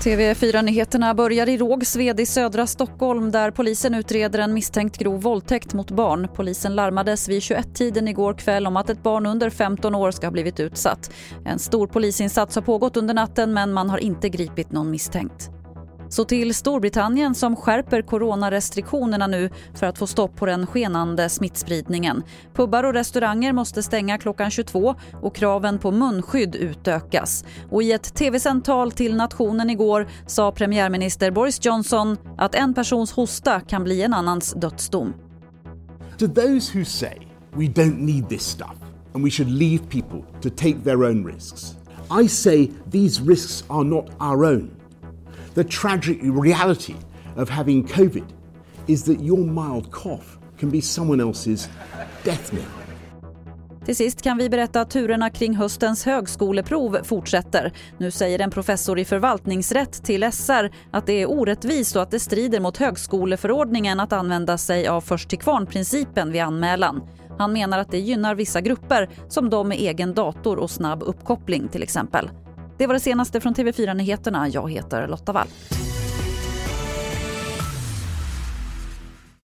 TV4-nyheterna börjar i Rågsved i södra Stockholm där polisen utreder en misstänkt grov våldtäkt mot barn. Polisen larmades vid 21-tiden igår kväll om att ett barn under 15 år ska ha blivit utsatt. En stor polisinsats har pågått under natten men man har inte gripit någon misstänkt. Så till Storbritannien som skärper coronarestriktionerna nu för att få stopp på den skenande smittspridningen. Pubbar och restauranger måste stänga klockan 22 och kraven på munskydd utökas. Och I ett tv-sänt tal till nationen igår sa premiärminister Boris Johnson att en persons hosta kan bli en annans dödsdom. To those who say we don't need this stuff and we should leave people to take their own risks, I say these risks are not our own. The tragic reality of having COVID is that your mild cough can be someone else's death knell. Till sist kan vi berätta att turerna kring höstens högskoleprov fortsätter. Nu säger en professor i förvaltningsrätt till SR att det är orättvist och att det strider mot högskoleförordningen att använda sig av först till kvarn-principen vid anmälan. Han menar att det gynnar vissa grupper, som de med egen dator och snabb uppkoppling till exempel. Det var det senaste från TV4 Nyheterna. Jag heter Lotta Wall.